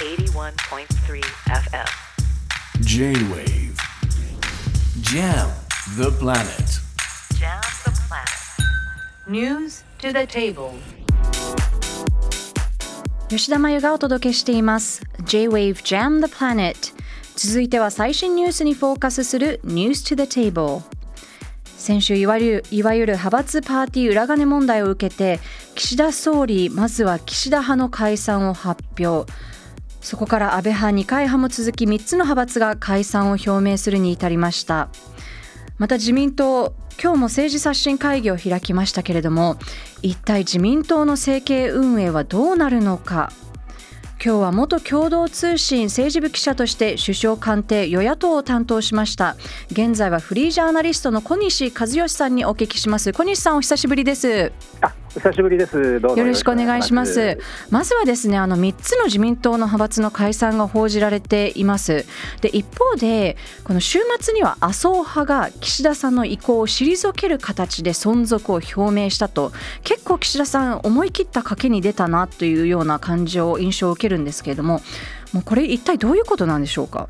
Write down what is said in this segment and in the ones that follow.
81.3 FM. J-Wave Jam the planet Jam the planet. News to the table. 吉田真由がお届けしています J-Wave Jam the Planet 続いては最新ニュースにフォーカスする News to the Table 先週いわゆるいわゆる派閥パーティー裏金問題を受けて岸田総理まずは岸田派の解散を発表そこから安倍派二階派も続き3つの派閥が解散を表明するに至りました。また自民党今日も政治刷新会議を開きましたけれども一体自民党の政経運営はどうなるのか。今日は元共同通信政治部記者として首相官邸与野党を担当しました現在はフリージャーナリストの小西和義さんにお聞きします。小西さんお久しぶりです。あ、久しぶりです。どうぞよろしくお願いします。まずはですね、あの3つの自民党の派閥の解散が報じられています。で、一方で、この週末には麻生派が岸田さんの意向を退ける形で存続を表明したと、結構岸田さん思い切った賭けに出たなというような感じを印象を受けるんですけれども、もうこれ一体どういうことなんでしょうか？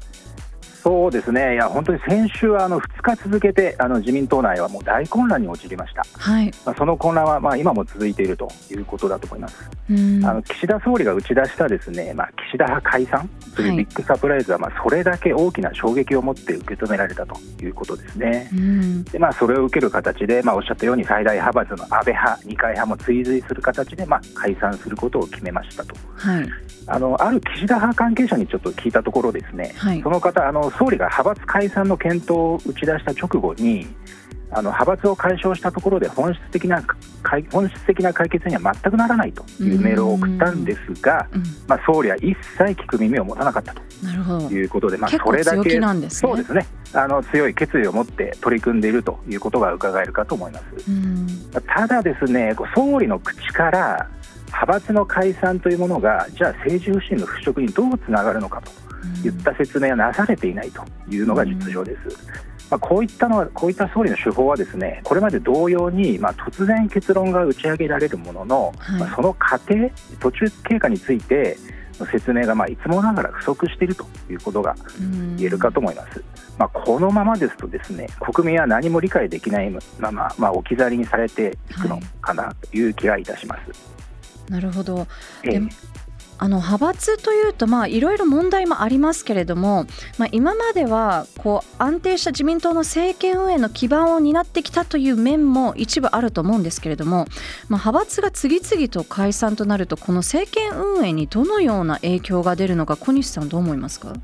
そうですね。いや本当に先週はあの2日続けてあの自民党内はもう大混乱に陥りました。はい。まあ、その混乱はまあ今も続いているということだと思います。うんあの岸田総理が打ち出したですね、まあ岸田派解散というビッグサプライズはまあそれだけ大きな衝撃を持って受け止められたということですね。うんでまあそれを受ける形でまあおっしゃったように最大派閥の安倍派、二階派も追随する形でまあ解散することを決めましたと。はい。あのある岸田派関係者にちょっと聞いたところですね、はい。その方あの、総理が派閥解散の検討を打ち出した直後に、あの派閥を解消したところで本質的な解本質的な解決には全くならないというメールを送ったんですが、うん、まあ、総理は一切聞く耳を持たなかったと。なるほど。いうことで、まあ、それだけね。そうですね。あの強い決意を持って取り組んでいるということが伺えるかと思います。うん。ただですね、総理の口から派閥の解散というものが、じゃあ政治不信の払拭にどうつながるのかといった説明はなされていないというのが実情です。まあ、こういったのは、こういった総理の手法はですね、これまで同様に、まあ、突然結論が打ち上げられるものの、はいまあ、その過程、途中経過についての説明がまあいつもながら不足しているということがうん言えるかと思います。まあ、このままですとですね国民は何も理解できないまま、まあ、置き去りにされていくのかなという気がいたします。なるほど。ええであの派閥というとまあいろいろ問題もありますけれども、まあ、今まではこう安定した自民党の政権運営の基盤を担ってきたという面も一部あると思うんですけれども、まあ、派閥が次々と解散となるとこの政権運営にどのような影響が出るのか小西さんどう思いますか？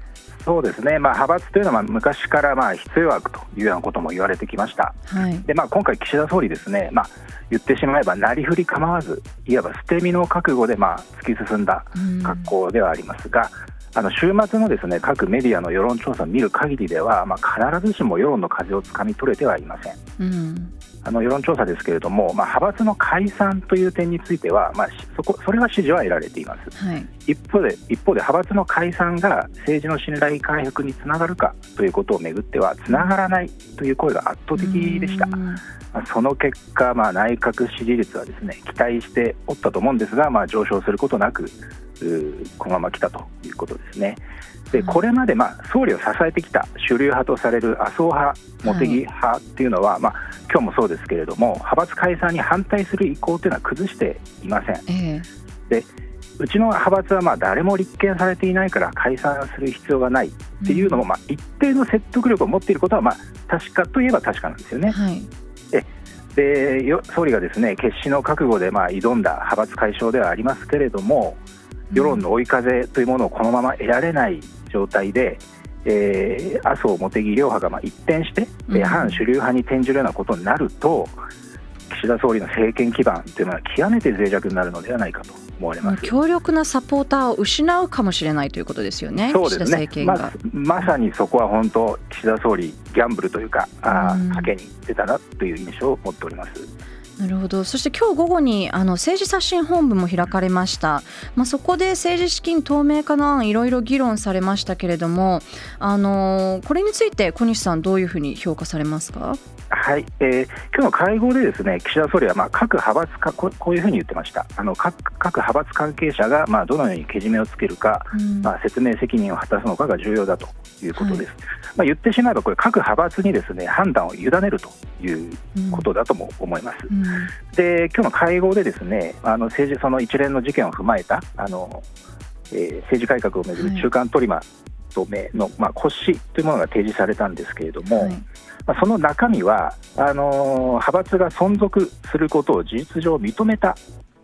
そうですね、まあ、派閥というのはまあ昔からまあ必要悪というようなことも言われてきました。はい、でまあ、今回、岸田総理ですね、まあ、言ってしまえばなりふり構わず、いわば捨て身の覚悟でまあ突き進んだうん。格好ではありますが、あの週末のですね各メディアの世論調査を見る限りでは、まあ、必ずしも世論の風をつかみ取れてはいません。うんあの世論調査ですけれども、まあ、派閥の解散という点については、まあ、しそこそれは支持は得られています。はい一方で、一方で派閥の解散が政治の信頼回復につながるかということをめぐっては、つながらないという声が圧倒的でした。その結果、まあ、内閣支持率はですね期待しておったと思うんですが、まあ、上昇することなく、このまま来たということですね。でこれまで、まあ、総理を支えてきた主流派とされる麻生派、茂木派っていうのは、まあ今日もそうですけれども、派閥解散に反対する意向というのは崩していません。えうちの派閥はまあ誰も立件されていないから解散する必要がないっていうのも、まあ一定の説得力を持っていることはまあ確かといえば確かなんですよね。えはいでよ総理がですね決死の覚悟でまあ挑んだ派閥解消ではありますけれども、世論の追い風というものをこのまま得られない状態で、えー麻生、茂木両派がまあ一転して、えーうん反主流派に転じるようなことになると、岸田総理の政権基盤というのは極めて脆弱になるのではないかと思われます。強力なサポーターを失うかもしれないということですよね、そうですね政権が。ままさにそこは本当、岸田総理、ギャンブルというか、あ賭けに出たなという印象を持っております。なるほど。そして今日午後にあの政治刷新本部も開かれました、まあ、そこで政治資金透明化の案いろいろ議論されましたけれどもあのこれについて小西さんどういうふうに評価されますか？はい、えー、今日の会合でですね岸田総理はまあ各派閥かここういうふうに言ってました。あの各各派閥関係者がまあどのようにけじめをつけるか、うん、まあ、説明責任を果たすのかが重要だということです、はい、まあ、言ってしまえばこれ各派閥にですね判断を委ねるということだとも思います、うん、で今日の会合でですねあの政治その一連の事件を踏まえたあの、えー、政治改革をめぐる中間取りまとめの、まあ、骨子というものが提示されたんですけれども、はい。まあ、その中身はあの派閥が存続することを事実上認めた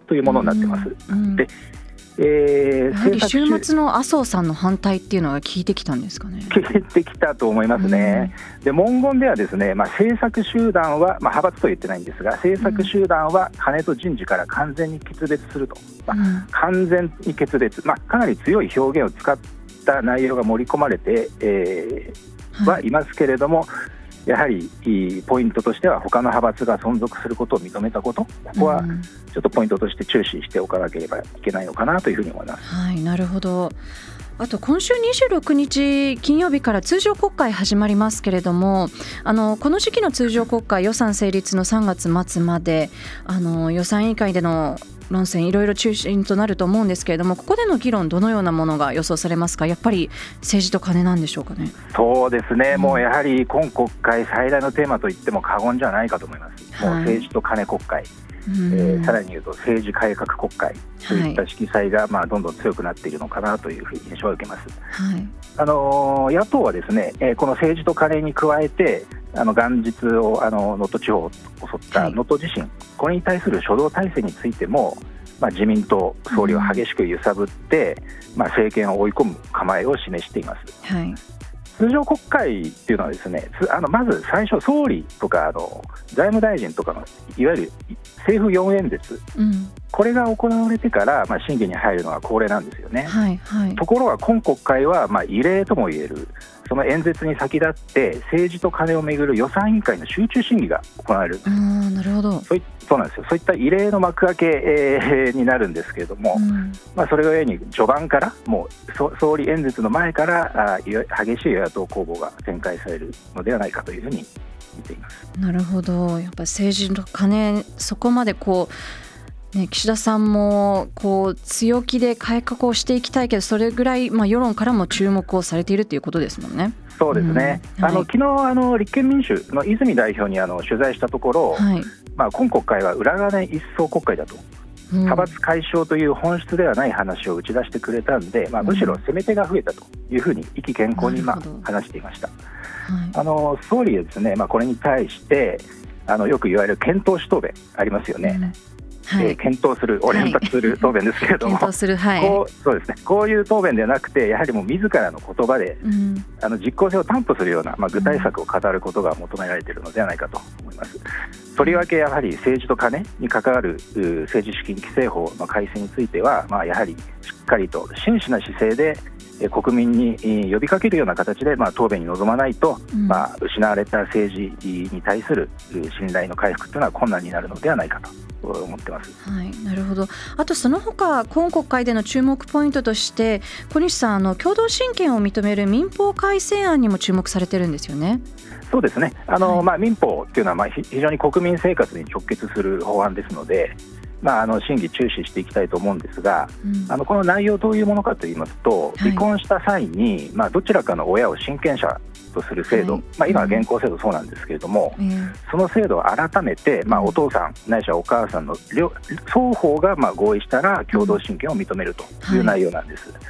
というものになってます。うん。うん、でえー、週末の麻生さんの反対っていうのが効いてきたんですかね。効いてきたと思いますね。うん、で文言ではですね、まあ、政策集団は、まあ、派閥とは言ってないんですが政策集団は金と人事から完全に決別すると、まあ、完全に決別、まあ、かなり強い表現を使った内容が盛り込まれて、えー、はい。ますけれども、やはりポイントとしては他の派閥が存続することを認めたことここはちょっとポイントとして注視しておかなければいけないのかなというふうに思います。はいなるほどあと今週26日金曜日から通常国会始まりますけれどもあのこの時期の通常国会予算成立の3月末まであの予算委員会での論戦いろいろ中心となると思うんですけれどもここでの議論どのようなものが予想されますか？やっぱり政治と金なんでしょうかね？そうですね、うん、もうやはり今国会最大のテーマと言っても過言じゃないかと思います、はい、もう政治と金国会、えー、さらに言うと政治改革国会といった色彩がまあどんどん強くなっているのかなというふうに印象を受けます。はい、あの野党はですね、えー、この政治と金に加えてあの元日をあの能登地方を襲った能登地震、はい、これに対する初動体制についても、まあ、自民党総理を激しく揺さぶって、うん、まあ、政権を追い込む構えを示しています。はい通常国会っていうのはですねあのまず最初総理とかあの財務大臣とかのいわゆる政府4演説、これが行われてから、まあ、審議に入るのが恒例なんですよね。はいはい、ところが今国会は、まあ、異例ともいえるその演説に先立って政治と金をめぐる予算委員会の集中審議が行われる。なるほど。そうそうなんですよ。そういった異例の幕開け、えー、になるんですけれども、うん、まあ、それがゆえに序盤からもう総理演説の前からあ激しい与野党攻防が展開されるのではないかというふうに見ています。なるほど。やっぱ政治と金そこまでこうね、岸田さんもこう強気で改革をしていきたいけどそれぐらい、まあ、世論からも注目をされているということですもんね。そうですね、うん。はい、あの昨日あの立憲民主の泉代表にあの取材したところ、はい、まあ、今国会は裏金一層国会だと。派閥解消という本質ではない話を打ち出してくれたんで、まあ、むしろ攻め手が増えたというふうに意気謙康にまあ話していました。はい、あの総理はですね、まあ、これに対してあのよく言われる検討主答弁ありますよね。うんはい、えー、検討するを連発する答弁ですけれども、はい、こうそうですね。こういう答弁ではなくてやはりもう自らの言葉で、うん、あの実効性を担保するような、まあ、具体策を語ることが求められているのではないかと思います。とりわけやはり政治と金に関わる政治資金規正法の改正については、まあ、やはりしっかりと真摯な姿勢で国民に呼びかけるような形で、まあ、答弁に臨まないと、うん、まあ、失われた政治に対する信頼の回復というのは困難になるのではないかと思ってます。はい、なるほど。あとその他今国会での注目ポイントとして小西さんあの共同親権を認める民法改正案にも注目されてるんですよね。そうですね。あの、はい、まあ民法っていうのはまあ非常に国民生活に直結する法案ですので。まあ、あの審議注視していきたいと思うんですが、うん、あのこの内容どういうものかといいますと、離婚した際に、まあ、どちらかの親を親権者とする制度、はい、まあ、今は現行制度そうなんですけれども、うん、その制度を改めて、まあ、お父さんないしはお母さんの両双方がまあ合意したら共同親権を認めるという内容なんです。はい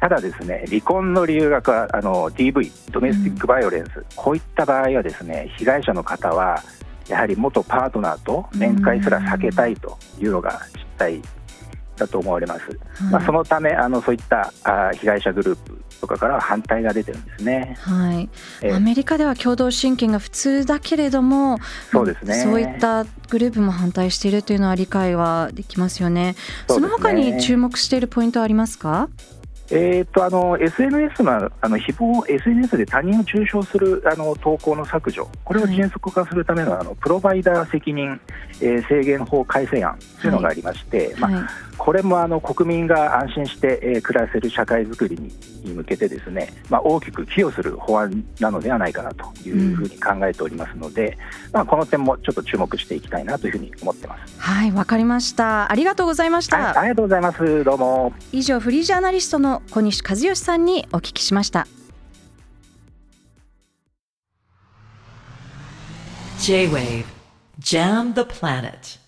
ただですね離婚の理由があの DV ドメスティックバイオレンス、うん、こういった場合はですね被害者の方はやはり元パートナーと面会すら避けたいというのが実態だと思われます、はい、まあ、そのためあのそういったあ被害者グループとかからは反対が出てるんですね、はい。えー、アメリカでは共同親権が普通だけれどもそうですね。そういったグループも反対しているというのは理解はできますよね。その他に注目しているポイントはありますか？えー、とあの SNS のあの誹謗 SNS で他人を中傷するあの投稿の削除、これを迅速化するための,、あのプロバイダー責任、えー、制限法改正案というのがありまして、はい、まあ、これもあの国民が安心して、えー、暮らせる社会づくりに向けてですね、まあ、大きく寄与する法案なのではないかなというふうに考えておりますので、うん、まあ、この点もちょっと注目していきたいなというふうに思ってます。はい、わかりました。ありがとうございました、はい、ありがとうございます。どうも。以上、フリージャーナリストの小西和義さんにお聞きしました J-Wave Jam the Planet